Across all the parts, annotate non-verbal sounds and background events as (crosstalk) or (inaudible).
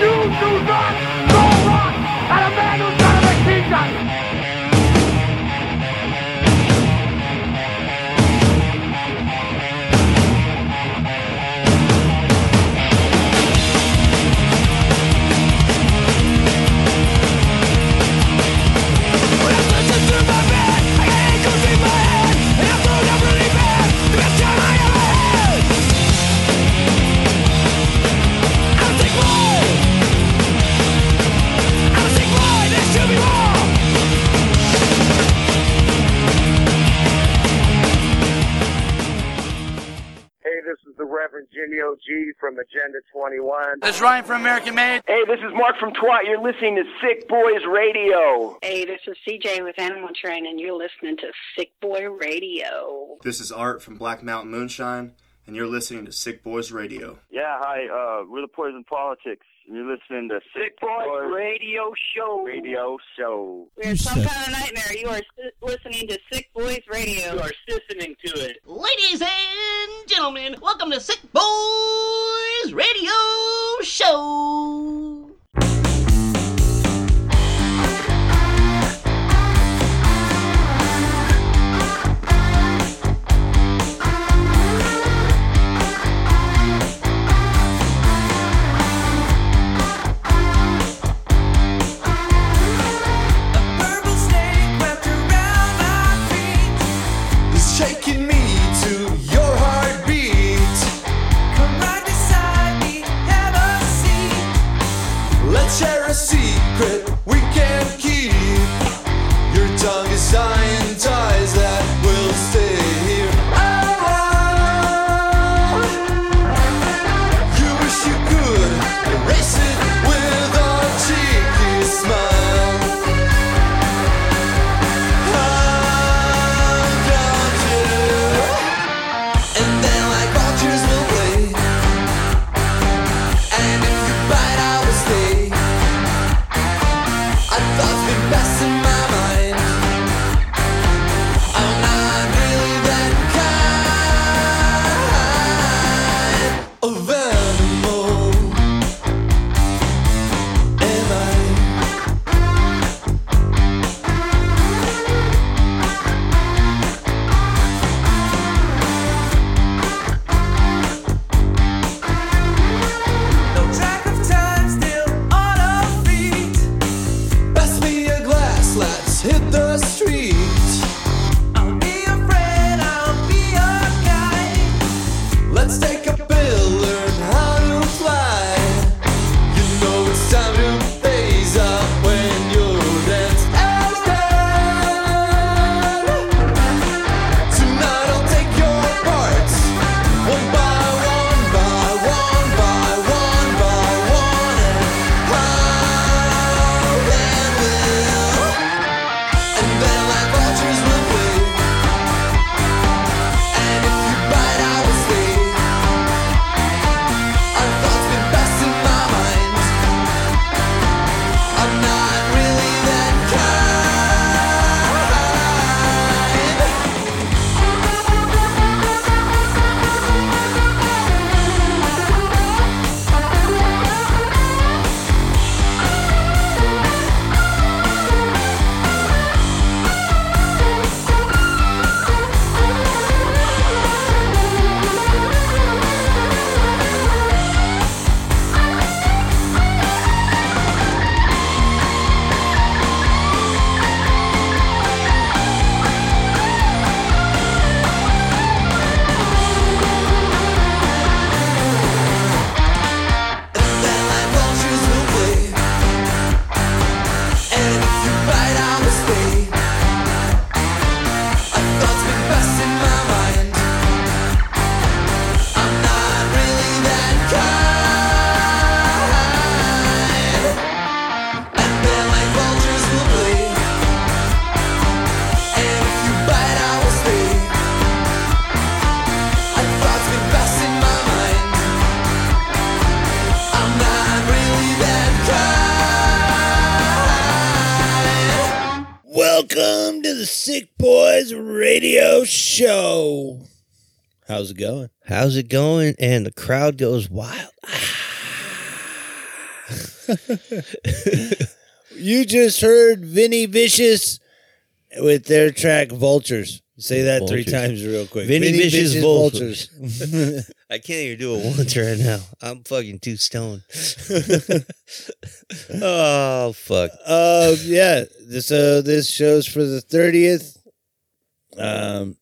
You do not From Agenda 21. This is Ryan from American Made. Hey, this is Mark from Twat. You're listening to Sick Boys Radio. Hey, this is CJ with Animal Train, and you're listening to Sick Boy Radio. This is Art from Black Mountain Moonshine, and you're listening to Sick Boys Radio. Yeah, hi. Uh, we're the Poison Politics. You're listening to Sick Boy Radio Show. Radio Show. We're some kind of nightmare. You are listening to Sick Boys Radio. You are listening to it. Ladies and gentlemen, welcome to Sick Boys Radio Show. radio show. How's it going? How's it going? And the crowd goes wild. (laughs) you just heard Vinny Vicious with their track Vultures. Say that vultures. three times real quick. Vinny, Vinny Vicious, Vicious Vultures. vultures. (laughs) I can't even do it once right now. I'm fucking too stoned. (laughs) oh fuck. Uh, yeah. So this show's for the thirtieth. Um,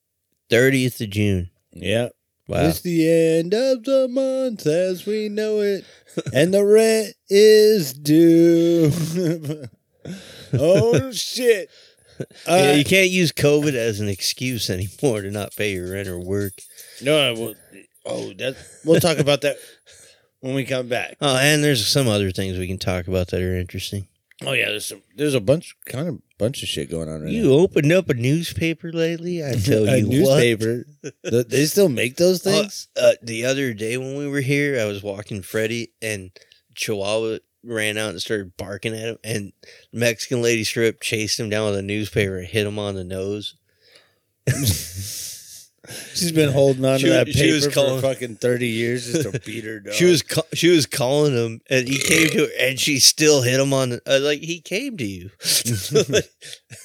30th of June. yeah. Wow. It's the end of the month as we know it, (laughs) and the rent is due. (laughs) oh shit! yeah, Uh, you can't use COVID as an excuse anymore to not pay your rent or work. no, I will. Oh, that we'll talk about that when we come back. (laughs) Oh, and there's some other things we can talk about that are interesting. Oh yeah, there's some, there's a bunch, kind of bunch of shit going on right now. You opened up a newspaper lately? I (laughs) tell. You newspaper. Th- they still make those things. Uh, uh, the other day when we were here, I was walking Freddie and Chihuahua ran out and started barking at him, and Mexican lady strip chased him down with a newspaper and hit him on the nose. (laughs) (laughs) She's been holding on She to that she paper was for fucking thirty years just to beat her dog. (laughs) She was ca- she was calling him, and he came to her, and she still hit him on uh, like he came to you. (laughs)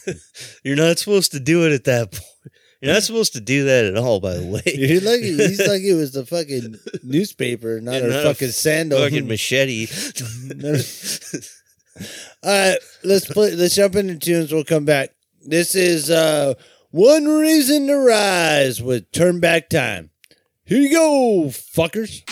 (laughs) You're not supposed to do it at that point. You're not supposed to do that at all. By the way, You're like he's like it was the fucking newspaper, not her not a fucking sandal. fucking machete. All right, let's play. Let's jump into tunes. We'll come back. This is uh one reason to rise with Turn Back Time. Here you go, fuckers.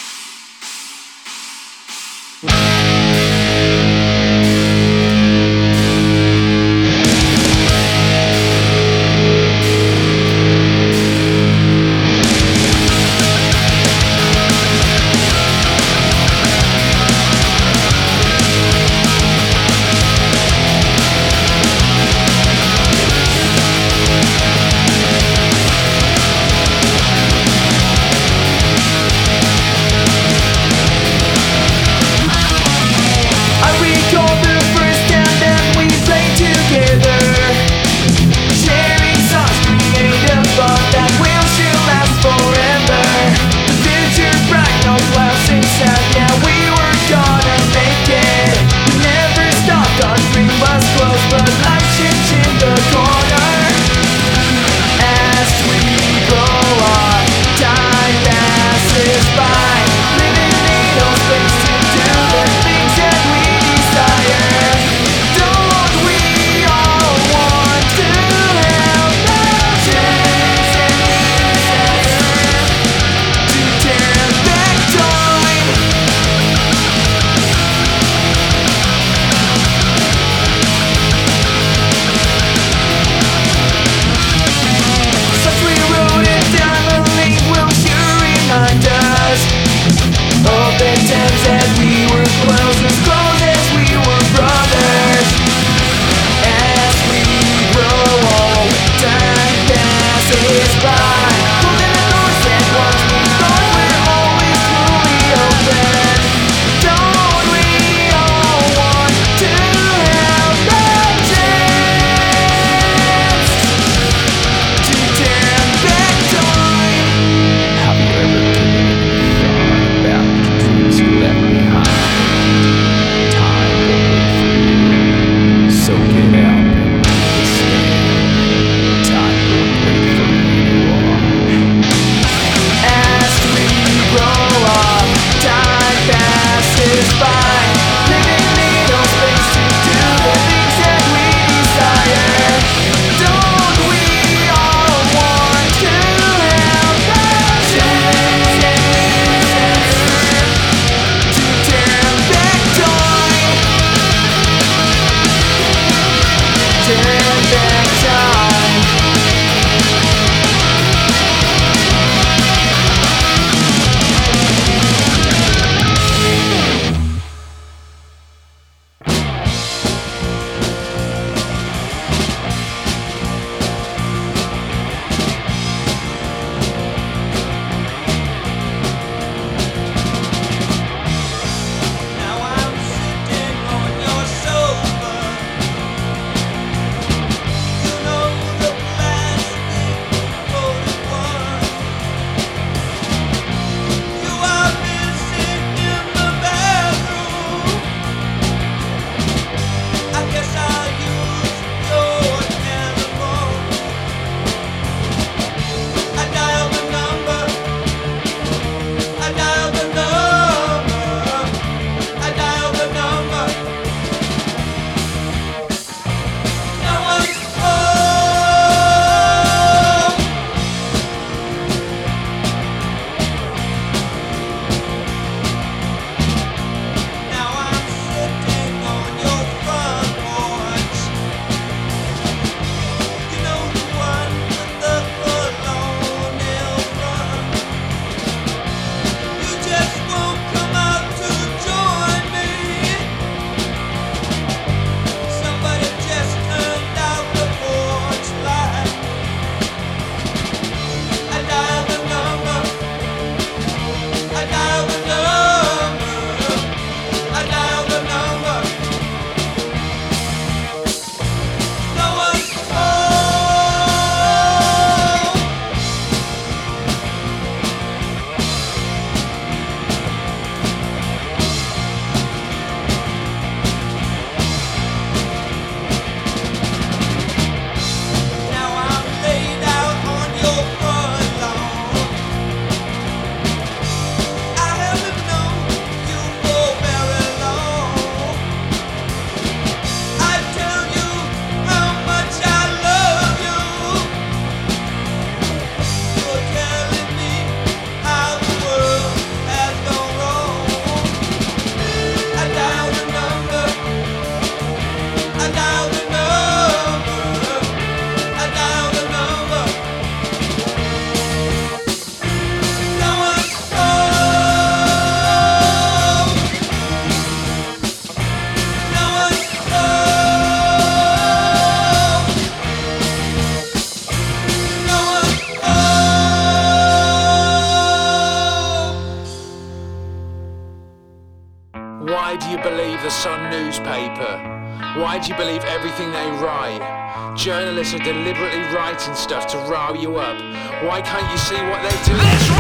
rile you up. Why can't you see what they're doing?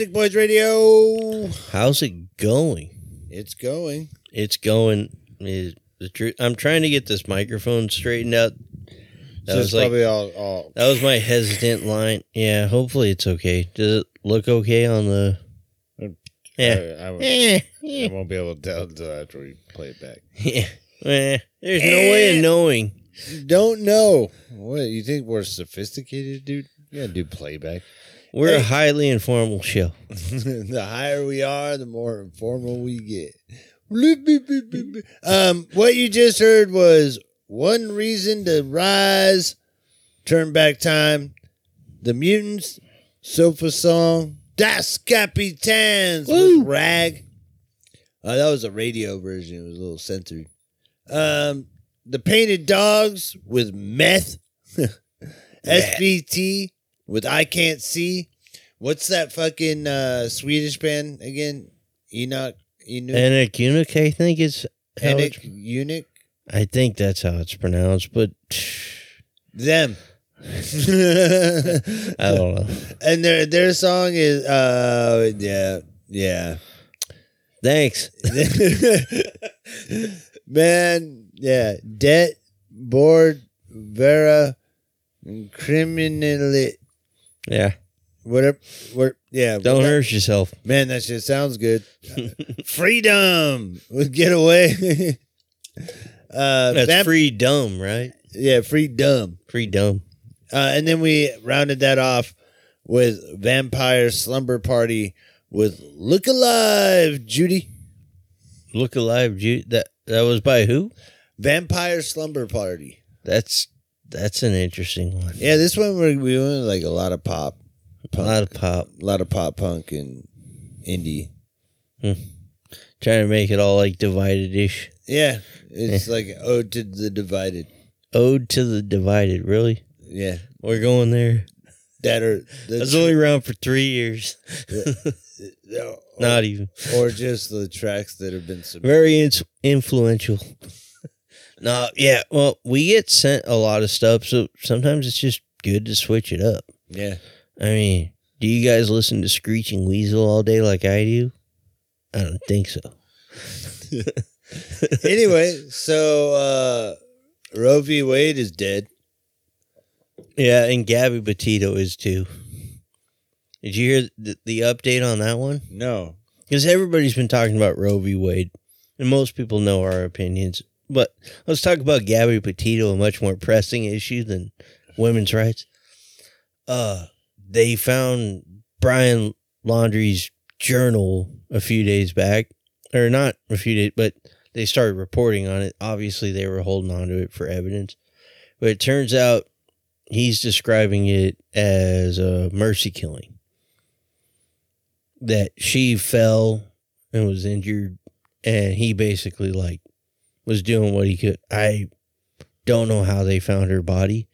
Sick Boys Radio. How's it going? It's going. It's going. Is the truth? I'm trying to get this microphone straightened out. That So was like probably all, all. that was my hesitant line. Yeah, hopefully it's okay. Does it look okay on the? Yeah. I, I, won't- Eh, I won't be able to tell until after we play it back. Yeah. Eh, there's no way of knowing. Don't know. What you think we're sophisticated, dude? Yeah, do playback. We're a highly informal show. (laughs) the higher we are, the more informal we get. Um, what you just heard was one reason to rise. Turn back time. The mutants. Sofa song. Das Capitans with rag. Uh, that was a radio version. It was a little censored. Um, the painted dogs with meth. (laughs) SBT with I can't see. What's that fucking uh, Swedish band again? Enoch. Enoch. Enoch a eunuch, I think it's Enoch. Eunuch. I think that's how it's pronounced, but Them. (laughs) I don't know. And their their song is uh yeah yeah Thanks. (laughs) man yeah debt board vera criminally Yeah. whatever what yeah Don't what- hurt yourself. man that shit sounds good (laughs) freedom with (laughs) get away (laughs) uh That's vamp- free dumb, right? yeah freedom Free dumb. Uh, and then we rounded that off with Vampire Slumber Party with Look Alive, Judy. Look alive, Jude. That that was by who? Vampire Slumber Party. That's that's an interesting one. Yeah, this one we we went like a lot of pop, A lot of pop. a lot of pop punk and indie. Hmm. Trying to make it all like divided ish. Yeah, it's like Ode to the Divided. Ode to the divided, really? Yeah, We're going there. that are That's only around for three years. or, (laughs) Not even. or just the tracks that have been sub- Very ins- influential. No, yeah. Well, we get sent a lot of stuff, so sometimes it's just good to switch it up. yeah. I mean, do you guys listen to Screeching Weasel all day like I do? I don't think so. (laughs) anyway, so uh Roe v. Wade is dead. Yeah, and Gabby Petito is too. Did you hear the, the update on that one? No. Because everybody's been talking about Roe v. Wade, and most people know our opinions. But let's talk about Gabby Petito, a much more pressing issue than women's rights. Uh, they found Brian Laundrie's journal a few days back, or not a few days, but they started reporting on it. Obviously, they were holding on to it for evidence, but it turns out he's describing it as a mercy killing that she fell and was injured and he basically like was doing what he could i don't know how they found her body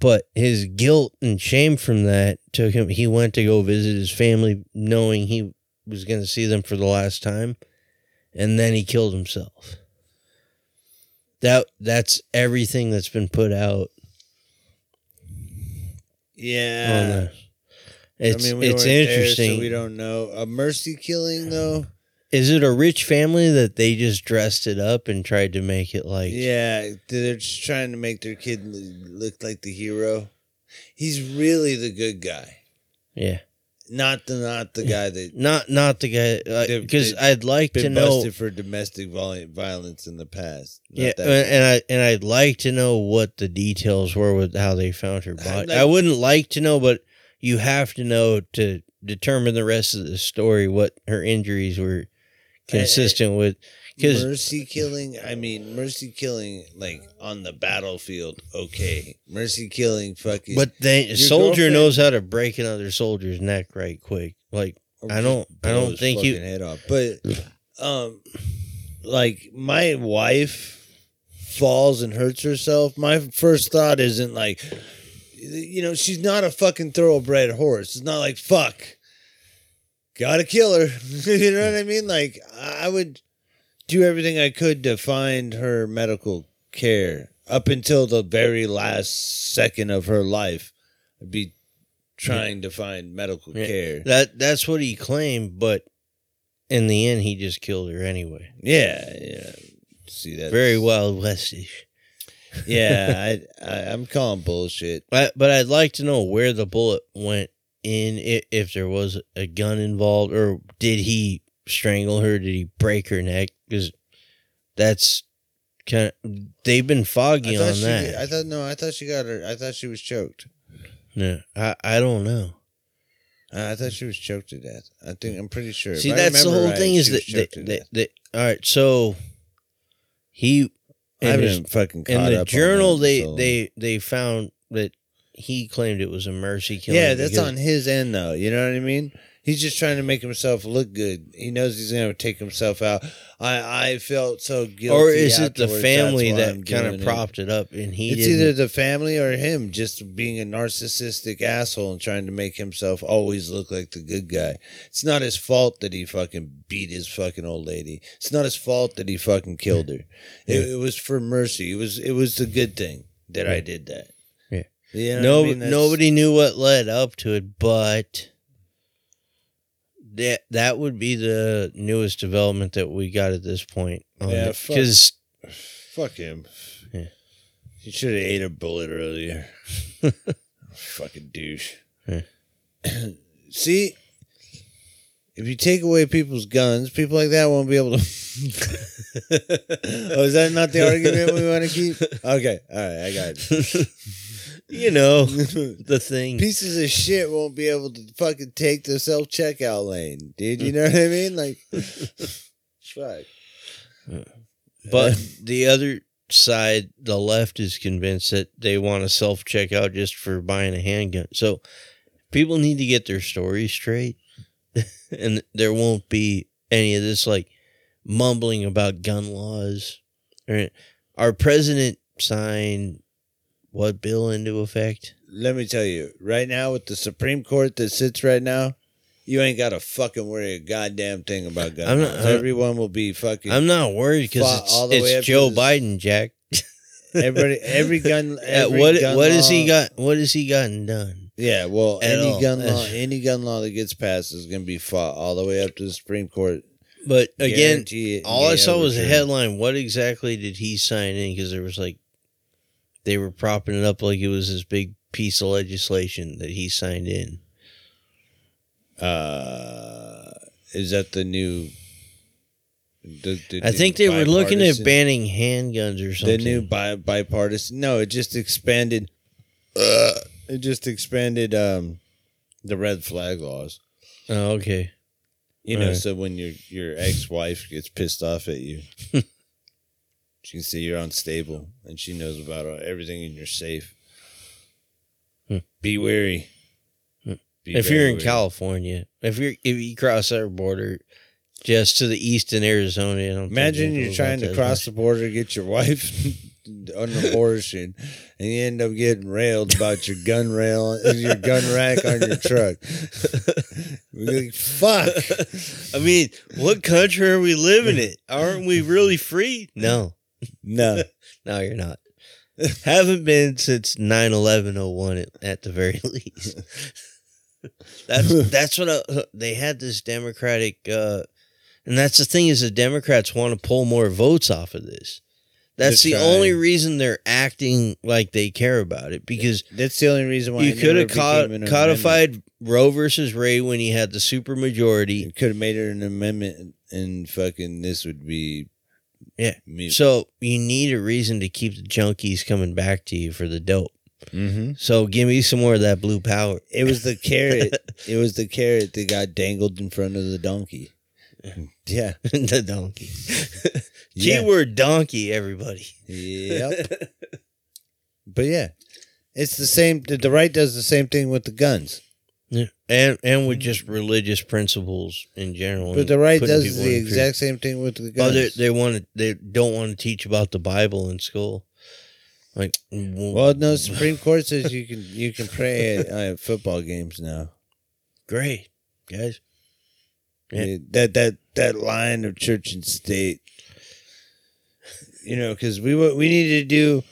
but his guilt and shame from that took him he went to go visit his family knowing he was going to see them for the last time and then he killed himself that that's everything that's been put out Yeah. Oh, it's I mean, we it's weren't there, interesting so we don't know. A mercy killing, though. Is it a rich family that they just dressed it up and tried to make it like? Yeah, they're just trying to make their kid look like the hero. He's really the good guy, yeah. not the not the guy that (laughs) Not not the guy uh, because they've I'd like to know. busted for domestic viol- violence in the past. Not Yeah, and I and I'd like to know what the details were with how they found her body. like- I wouldn't like to know, but you have to know to determine the rest of the story what her injuries were consistent with. Because mercy killing. I mean, mercy killing like on the battlefield. Okay, mercy killing. Fucking. but the soldier knows how to break another soldier's neck right quick. Like I don't I don't think you head off. But um, like my wife falls and hurts herself. My first thought isn't like, you know, she's not a fucking thoroughbred horse. It's not like fuck, gotta kill her. (laughs) you know what I mean? Like I would do everything I could to find her medical care up until the very last second of her life. I'd be trying to find medical Yeah. care. That that's what he claimed, but in the end, he just killed her anyway. Yeah, yeah. See that? Very Wild Westish. Yeah, I, I I'm calling bullshit. (laughs) But but I'd like to know where the bullet went in. i- If there was a gun involved, or did he strangle her? Did he break her neck? Because that's kind of they've been foggy I thought on she, that. I thought no, I thought she got her. I thought she was choked. no, I I don't know. Uh, I thought she was choked to death. I think I'm pretty sure. See, I that's the whole right, thing is that, that, that, that- all right. So he I in haven't his- been fucking in the journal that they so they they found that he claimed it was a mercy killing. Yeah, that's because- on his end though. You know what I mean? He's just trying to make himself look good. He knows he's gonna take himself out. I I felt so guilty. Or is it the afterwards, family that's why that kind of it. propped it up and he it's didn't? either the family or him just being a narcissistic asshole and trying to make himself always look like the good guy. It's not his fault that he fucking beat his fucking old lady. It's not his fault that he fucking killed her. It, it was for mercy. It was it was the good thing that I did that. Yeah. You know no, I mean? Nobody knew what led up to it, but that that would be the newest development that we got at this point. Yeah, fuck. because Fuck him. Yeah. He should have ate a bullet earlier. (laughs) Fucking douche. Yeah. (clears throat) See, if you take away people's guns, people like that won't be able to. (laughs) oh, is that not the argument we want to keep? (laughs) Okay, all right, I got it. (laughs) you know the thing. Pieces of shit won't be able to fucking take the self checkout lane, dude. You know what I mean? Like, fuck. Uh, but the other side, the left is convinced that they want to self check out just for buying a handgun. So people need to get their story straight, and there won't be any of this like mumbling about gun laws. Our president signed what bill into effect? Let me tell you, right now with the Supreme Court that sits right now, you ain't got to fucking worry a goddamn thing about guns. I'm not- I'm- Everyone will be fucking. I'm not worried because it's, it's Joe Biden, Jack. (laughs) Everybody, every gun. (laughs) Uh, Every what gun what has he got? What has he gotten done? Yeah, well, any all. gun law, (laughs) any gun law that gets passed is going to be fought all the way up to the Supreme Court. But again, all I saw was a headline. What exactly did he sign in? Because there was like, they were propping it up like it was this big piece of legislation that he signed in. Uh, is that the new? The, the- I think they were looking at banning handguns or something. the new bi- bipartisan. No, it just expanded. Uh, it just expanded um, the red flag laws. oh, okay. You know, Alright. so when your your ex wife gets pissed off at you, (laughs) she can see you're unstable, and she knows about everything, and you're safe. Hmm. Be wary. Be if you're in wary. California, if you're if you cross our border, just to the east in Arizona, I don't Imagine you're trying to cross much. the border, get your wife (laughs) on an abortion, and you end up getting railed about your gun rail, your gun rack on your truck. (laughs) Like, fuck. (laughs) I mean, what country are we living in? Aren't we really free? No. No. No, (laughs) you're not. (laughs) Haven't been since 9-11-01 at, at the very least. that's that's what I, they had this Democratic, uh, and that's the thing is the Democrats want to pull more votes off of this. That's the only reason they're acting like they care about it because That's the only reason why you could have cod- codified Roe versus Ray when he had the super majority. Could have made it an amendment, and fucking this would be Yeah. mute. So you need a reason to keep the junkies coming back to you for the dope. Mhm. So give me some more of that blue power. It was the carrot. (laughs) it was the carrot that got dangled in front of the donkey. (laughs) Yeah. (laughs) the donkey. (laughs) Yeah. Keyword donkey, everybody. Yep. but yeah, it's the same. The, the right does the same thing with the guns, Yeah. And and with just religious principles in general. but the right does the exact same thing with the Oh, guns. they they want to. They don't want to teach about the Bible in school. Like, well, no, Supreme Court says you can you can pray at, uh, football games now. great guys. That that that line of church and state. You know, because we we need to do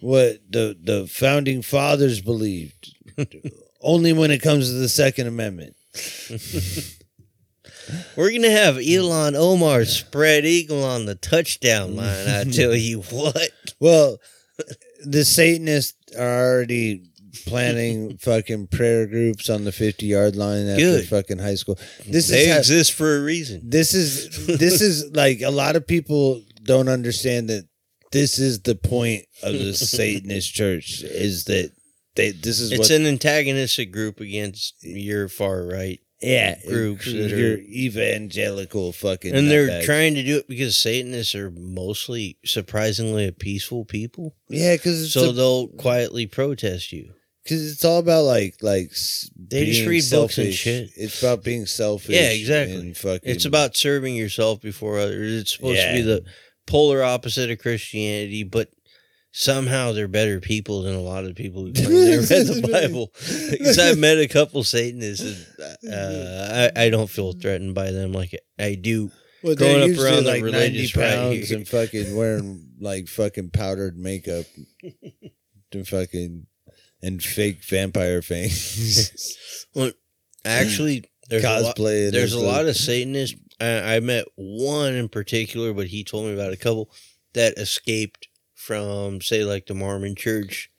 what the the founding fathers believed. (laughs) only when it comes to the Second Amendment. (laughs) We're gonna have Ilhan Omar spread eagle on the touchdown line. I tell you what. Well, the Satanists are already planning (laughs) fucking prayer groups on the 50 yard line after Good. fucking high school. This they is how- exist for a reason. this is this is (laughs) like a lot of people don't understand that this is the point of the (laughs) Satanist church is that they this is It's what an antagonistic group against your far right, yeah groups that your are- evangelical fucking and they're nutbags. trying to do it because Satanists are mostly surprisingly a peaceful people. yeah because So they'll quietly protest you. Because it's all about like like They just read books and selfish. shit. It's about being selfish. Yeah, exactly. fucking, It's about serving yourself before others. It's supposed to be the polar opposite of Christianity, but somehow they're better people than a lot of people who claim they read the (laughs) Bible. Because I've met a couple Satanists, and uh, I, I don't feel threatened by them like I do. Well, growing up around the like religious ninety pounds here. and fucking wearing like fucking powdered makeup (laughs) and fucking and fake vampire fangs. (laughs) Well, actually, there's a lot, there's a lot of Satanists. I, I met one in particular, but he told me about a couple that escaped from, say, like the Mormon Church,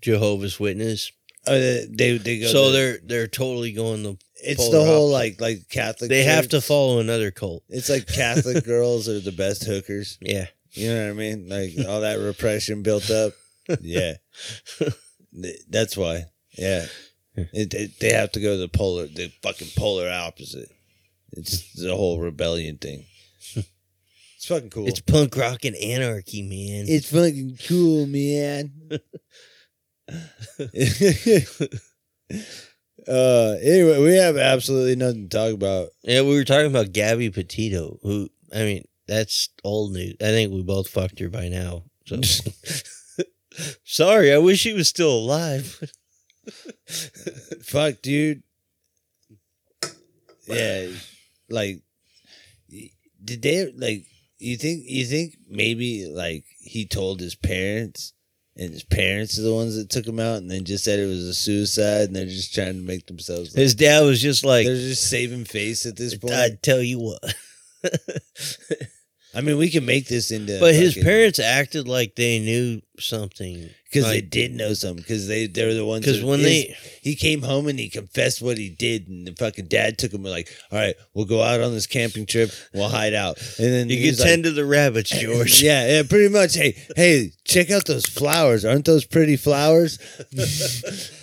Jehovah's Witness. Oh, they they, they go. So the- they're they're totally going the. it's the whole opposite. like like Catholic. They have to follow another cult. It's like Catholic (laughs) girls are the best hookers. Yeah, You know what I mean? Like all that repression built up. (laughs) Yeah, Th- that's why. Yeah, (laughs) it, it- they have to go the polar, the fucking polar opposite. It's the whole rebellion thing. (laughs) It's fucking cool. it's punk rock and anarchy, man. It's fucking cool, man. (laughs) uh anyway, we have absolutely nothing to talk about. yeah, we were talking about Gabby Petito, who I mean, that's old news. I think we both fucked her by now. So sorry, I wish he was still alive. Fuck, dude. Yeah, like did they like you think you think maybe like he told his parents and his parents are the ones that took him out and then just said it was a suicide and they're just trying to make themselves His dad was just like, they're just saving face at this point. I'd tell you what. (laughs) I mean, we can make this into But his fucking- parents acted like they knew something. because they like- did know something because they they were the ones. Because when his- they- he came home and he confessed what he did and the fucking dad took him like all right we'll go out on this camping trip we'll hide out and then You he's could like, tend to the rabbits, (laughs) George. yeah yeah pretty much hey hey check out those flowers aren't those pretty flowers (laughs)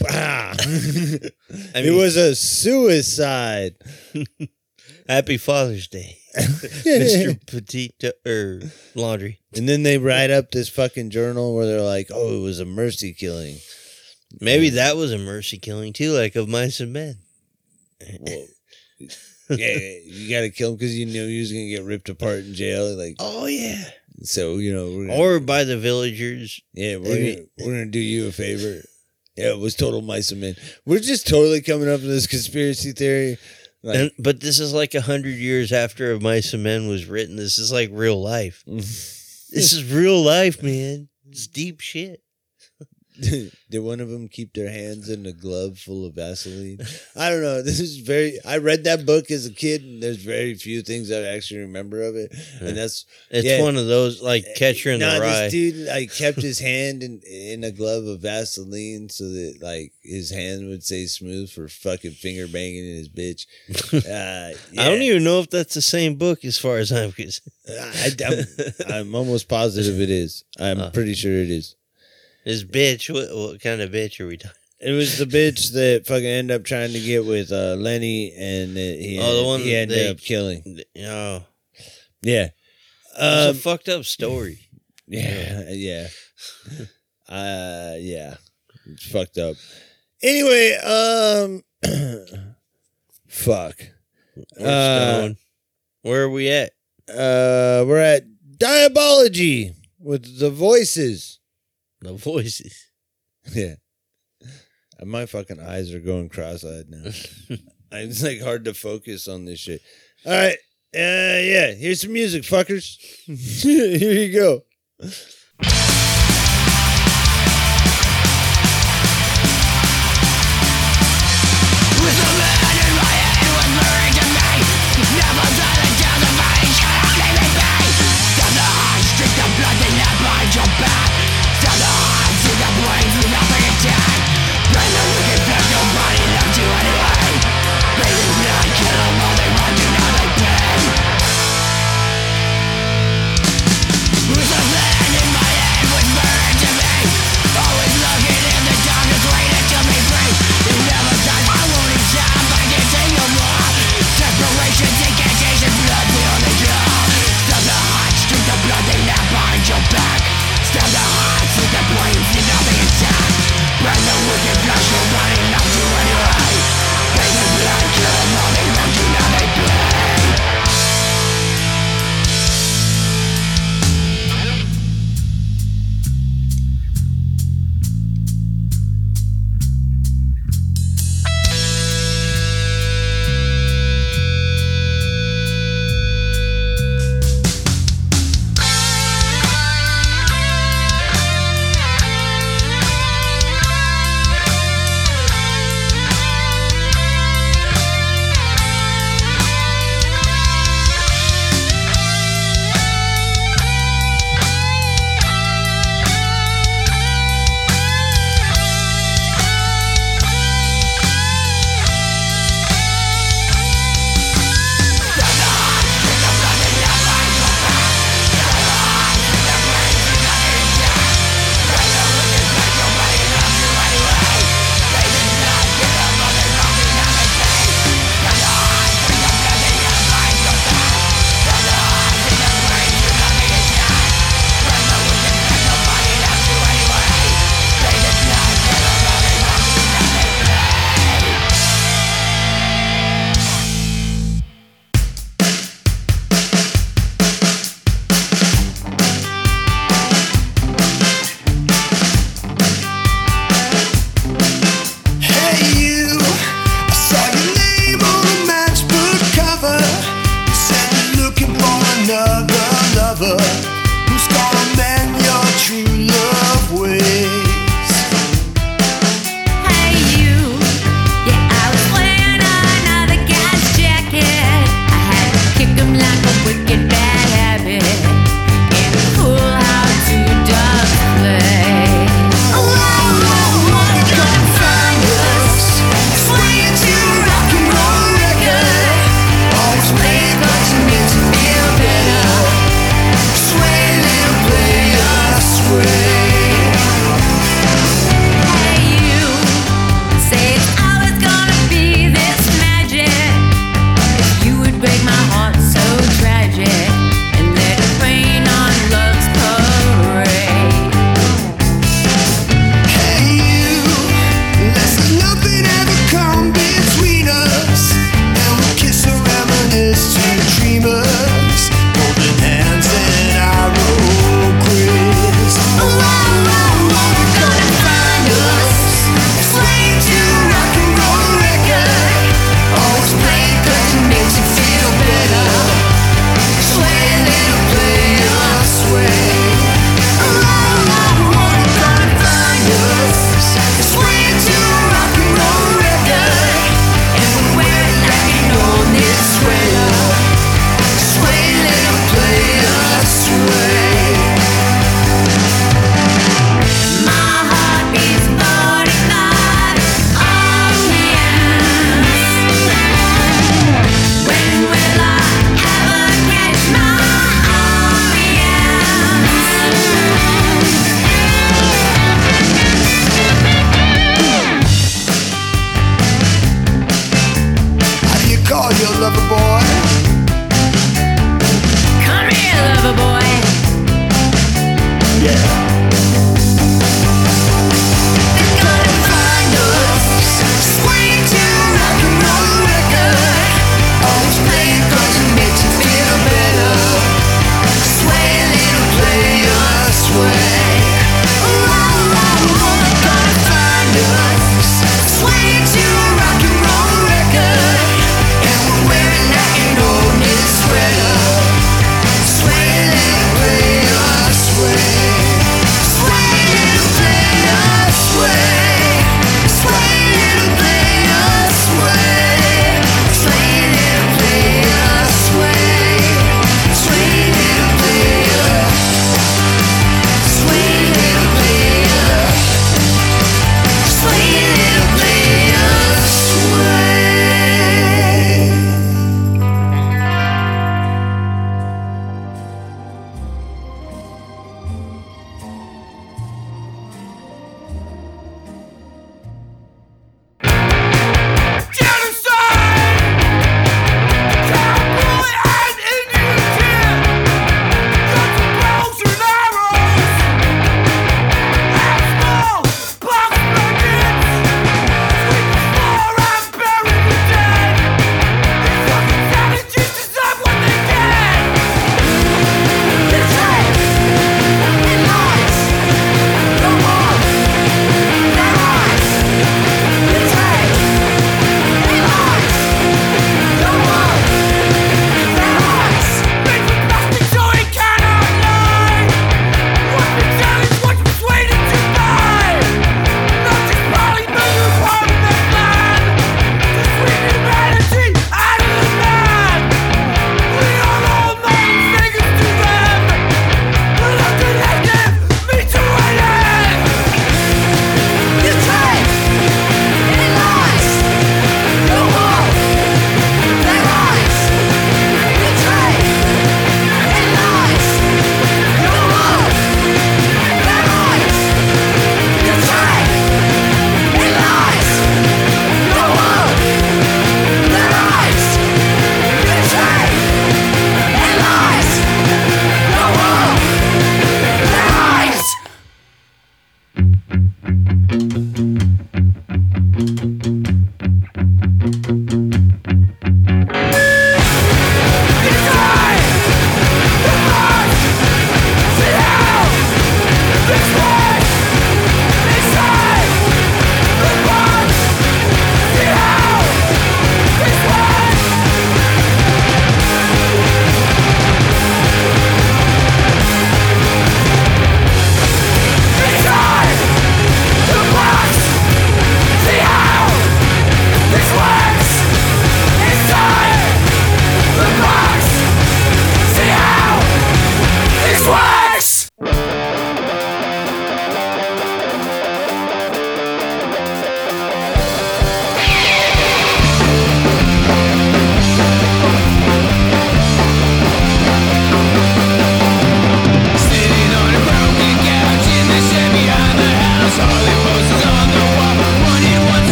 Bah. I it was a suicide (laughs) Happy Father's Day, (laughs) Mr. (laughs) Petito or Laundrie. and then they write up this fucking journal where they're like oh it was a mercy killing Maybe that was a mercy killing too, like of mice and men. yeah, you got to kill him because you knew he was gonna get ripped apart in jail. Like, Oh yeah. so you know, we're gonna, Or by the villagers. yeah, we're gonna, we're gonna do you a favor. Yeah, it was total mice and men. We're just totally coming up with this conspiracy theory. Like, And, but this is like a hundred years after of Mice and Men was written. This is like real life. Mm-hmm. this is real life, man. It's deep shit. (laughs) did one of them keep their hands in a glove full of Vaseline? I don't know. This is very. I read that book as a kid, and there's very few things I actually remember of it, and that's It's Yeah. one of those like Catcher in Nah, the Rye. this dude like kept his (laughs) hand in in a glove of Vaseline so that like his hand would stay smooth for fucking finger banging in his bitch. (laughs) Uh, I don't even know if that's the same book as far as I'm concerned. I, am I'm almost positive it is. I'm Uh. pretty sure it is. This bitch, what, what kind of bitch are we talking? (laughs) It was the bitch that fucking ended up trying to get with uh, Lenny, and that he Oh, the one he ended they- up killing. Oh, Yeah, it's um, a fucked up story. Yeah, (laughs) yeah. uh yeah. It's fucked up. Anyway, um (clears throat) fuck. We're Uh, stoned. Where are we at? Uh we're at Diabology with the voices. The voices. (laughs) Yeah. My fucking eyes are going cross-eyed now. (laughs) it's like hard to focus on this shit. All right. Uh yeah, here's some music, fuckers. (laughs) Here you go.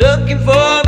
Looking for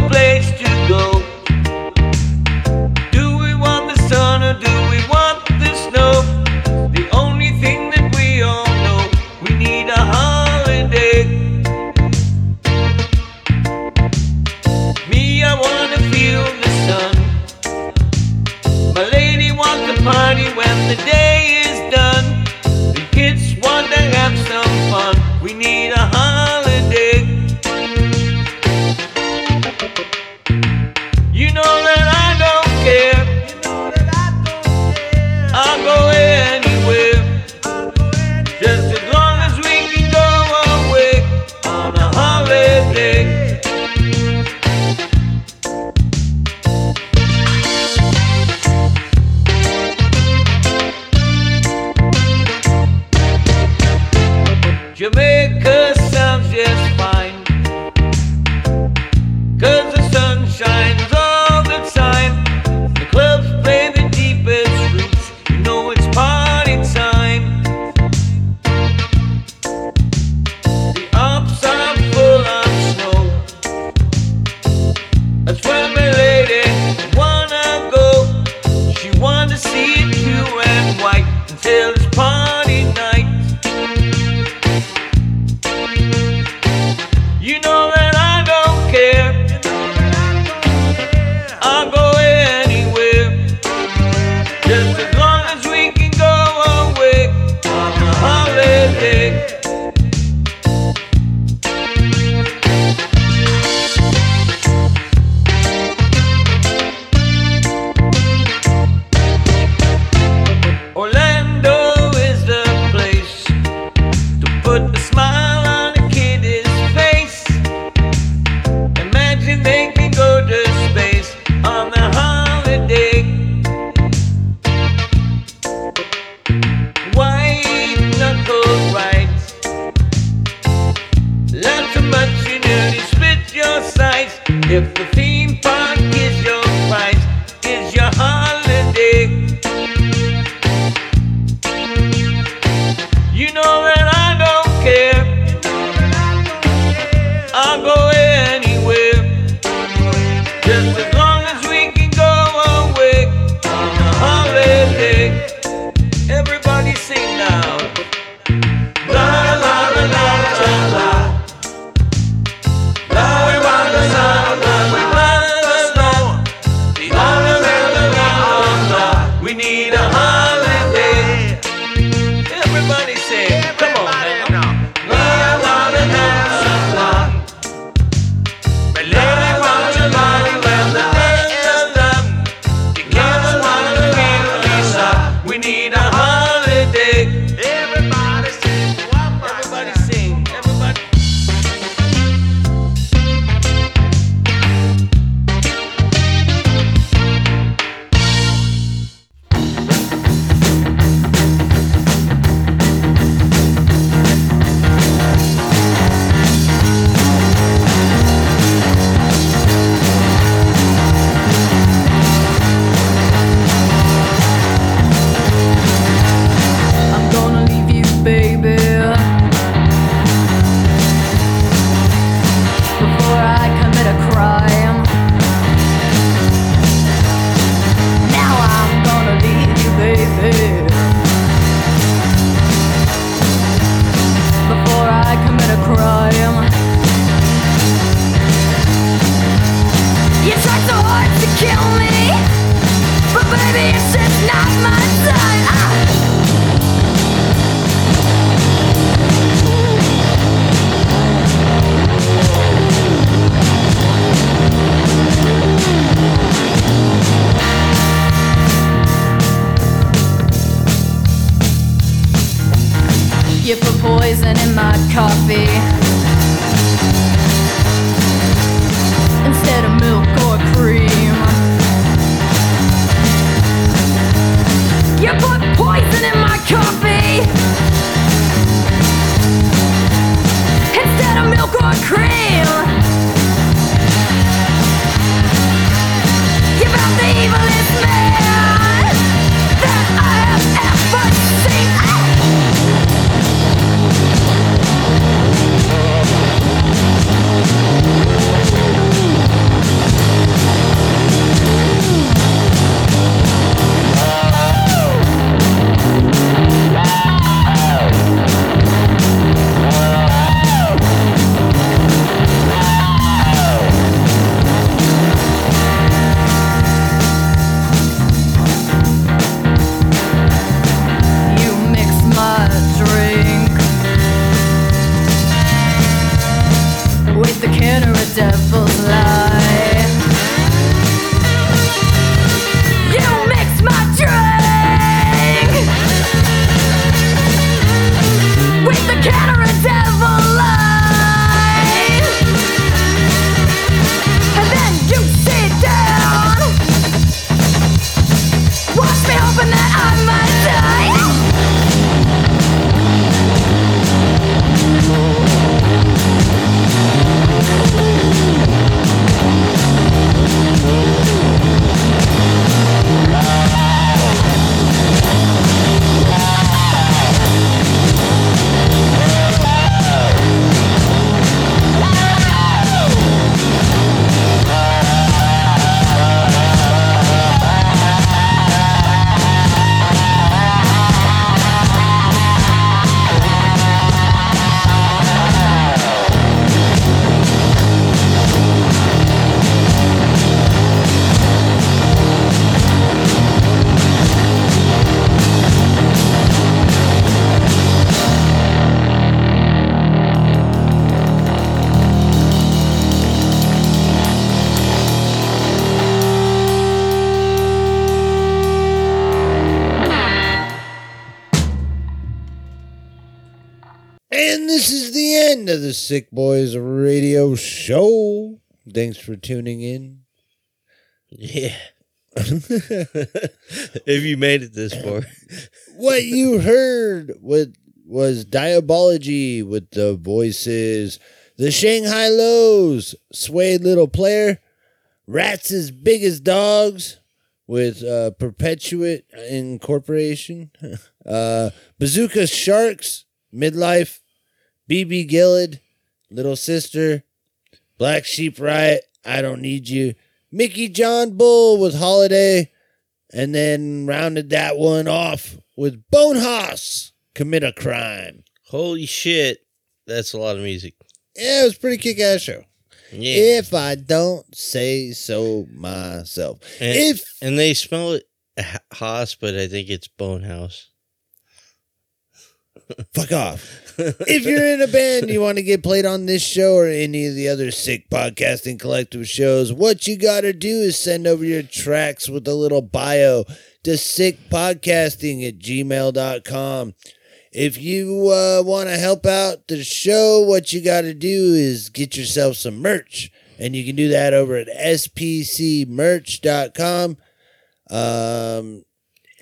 If the theme poison in my coffee instead of milk or cream. You put poison in my coffee instead of milk or cream. You're about the evilest man the the Sick Boys Radio Show. Thanks for tuning in. Yeah. (laughs) if you made it this far. (laughs) what you heard with was Diabology with the voices, the Shanghai Lows, Suede Little Player, Rats as Big as Dogs with uh, Perpetuate Incorporation, (laughs) uh, Bazooka Sharks, Midlife, BB Gillid, Little Sister, Black Sheep Riot, I Don't Need You, Mickey John Bull with Holiday, and then rounded that one off with Bone Hoss, Commit a Crime. Holy shit. That's a lot of music. Yeah, it was a pretty kick ass show. Yeah. If I don't say so myself. And, if and they spell it Haas, but I think it's Bonehouse. fuck off. If you're in a band and you want to get played on this show or any of the other sick podcasting collective shows, what you got to do is send over your tracks with a little bio to sickpodcasting at gmail.com. If you uh, want to help out the show, what you got to do is get yourself some merch. And you can do that over at spcmerch.com. Um,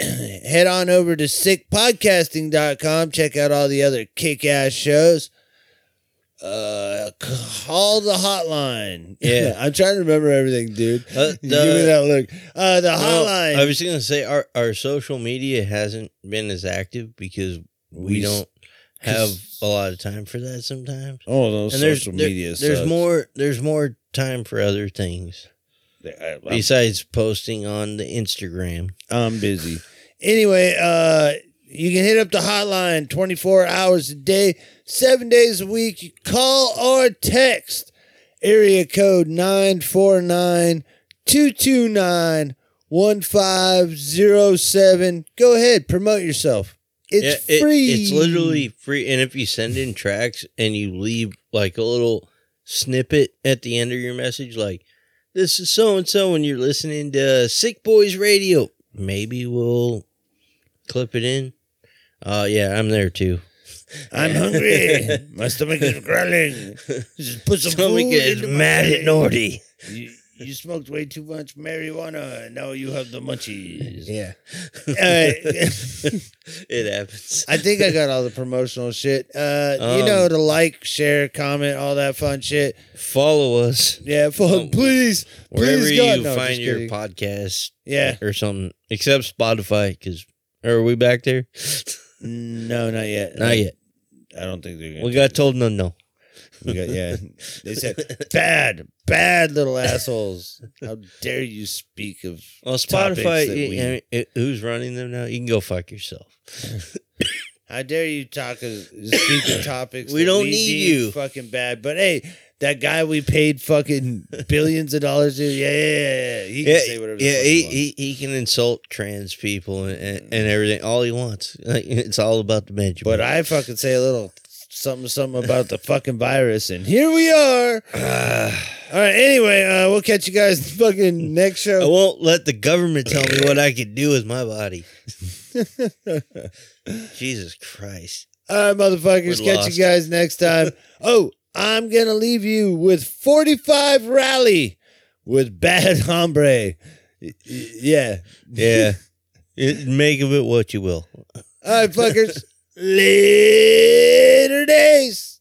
(clears throat) head on over to sickpodcasting.com. Check out all the other kick ass shows. Uh, call the hotline. (laughs) Yeah. I'm trying to remember everything, dude. Uh, (laughs) Give me that look. Uh, the No, hotline. I was going to say our, our social media hasn't been as active because we, We don't have a lot of time for that sometimes. Oh, no, and there's, social there- media There's more. There's more time for other things I'm- besides posting on the Instagram. I'm busy. Anyway, uh, you can hit up the hotline 24 hours a day, seven days a week. You call or text area code 949 229 1507. Go ahead, promote yourself. It's Yeah, it- free. it's literally free. And if you send in tracks and you leave like a little snippet at the end of your message, like this is so and so, and you're listening to Sick Boys Radio, maybe we'll clip it in. Uh, yeah, I'm there too. I'm hungry. (laughs) My stomach is growling. Just put some Stomach food is mad at. You, you smoked way too much marijuana, and now you have the munchies. Yeah. Alright. (laughs) it happens. I think I got all the promotional shit. Uh, you Um, know, to like, share, comment, all that fun shit. Follow us Yeah, fo- please, wherever please, you No, find your kidding. podcast Yeah. or something, except Spotify. Because are we back there? No, not yet. Not yet. I don't think they're gonna. We got told no, no. We got yeah. They said bad, bad little assholes. How dare you speak of Well, Spotify, we- I mean, it- who's running them now? You can go fuck yourself. (laughs) How dare you talk of speak of topics? We don't need you. Fucking bad. But hey, that guy we paid fucking billions of dollars to, yeah, yeah, yeah, yeah. He can Yeah, say whatever. yeah he, wants. he, he can insult trans people and, and, and everything, all he wants. Like, (laughs) it's all about the Benjamin. But I fucking say a little something, something about the fucking virus, and here we are. (sighs) All right. Anyway, uh, we'll catch you guys fucking next show. I won't let the government tell me what I can do with my body. (laughs) Jesus Christ. All right, motherfuckers. We're Catch lost. you guys next time. (laughs) oh, I'm gonna leave you with 45 rally with bad (laughs) hombre. Y- y- Yeah. Yeah. It, make of it what you will. All right, fuckers. Later days.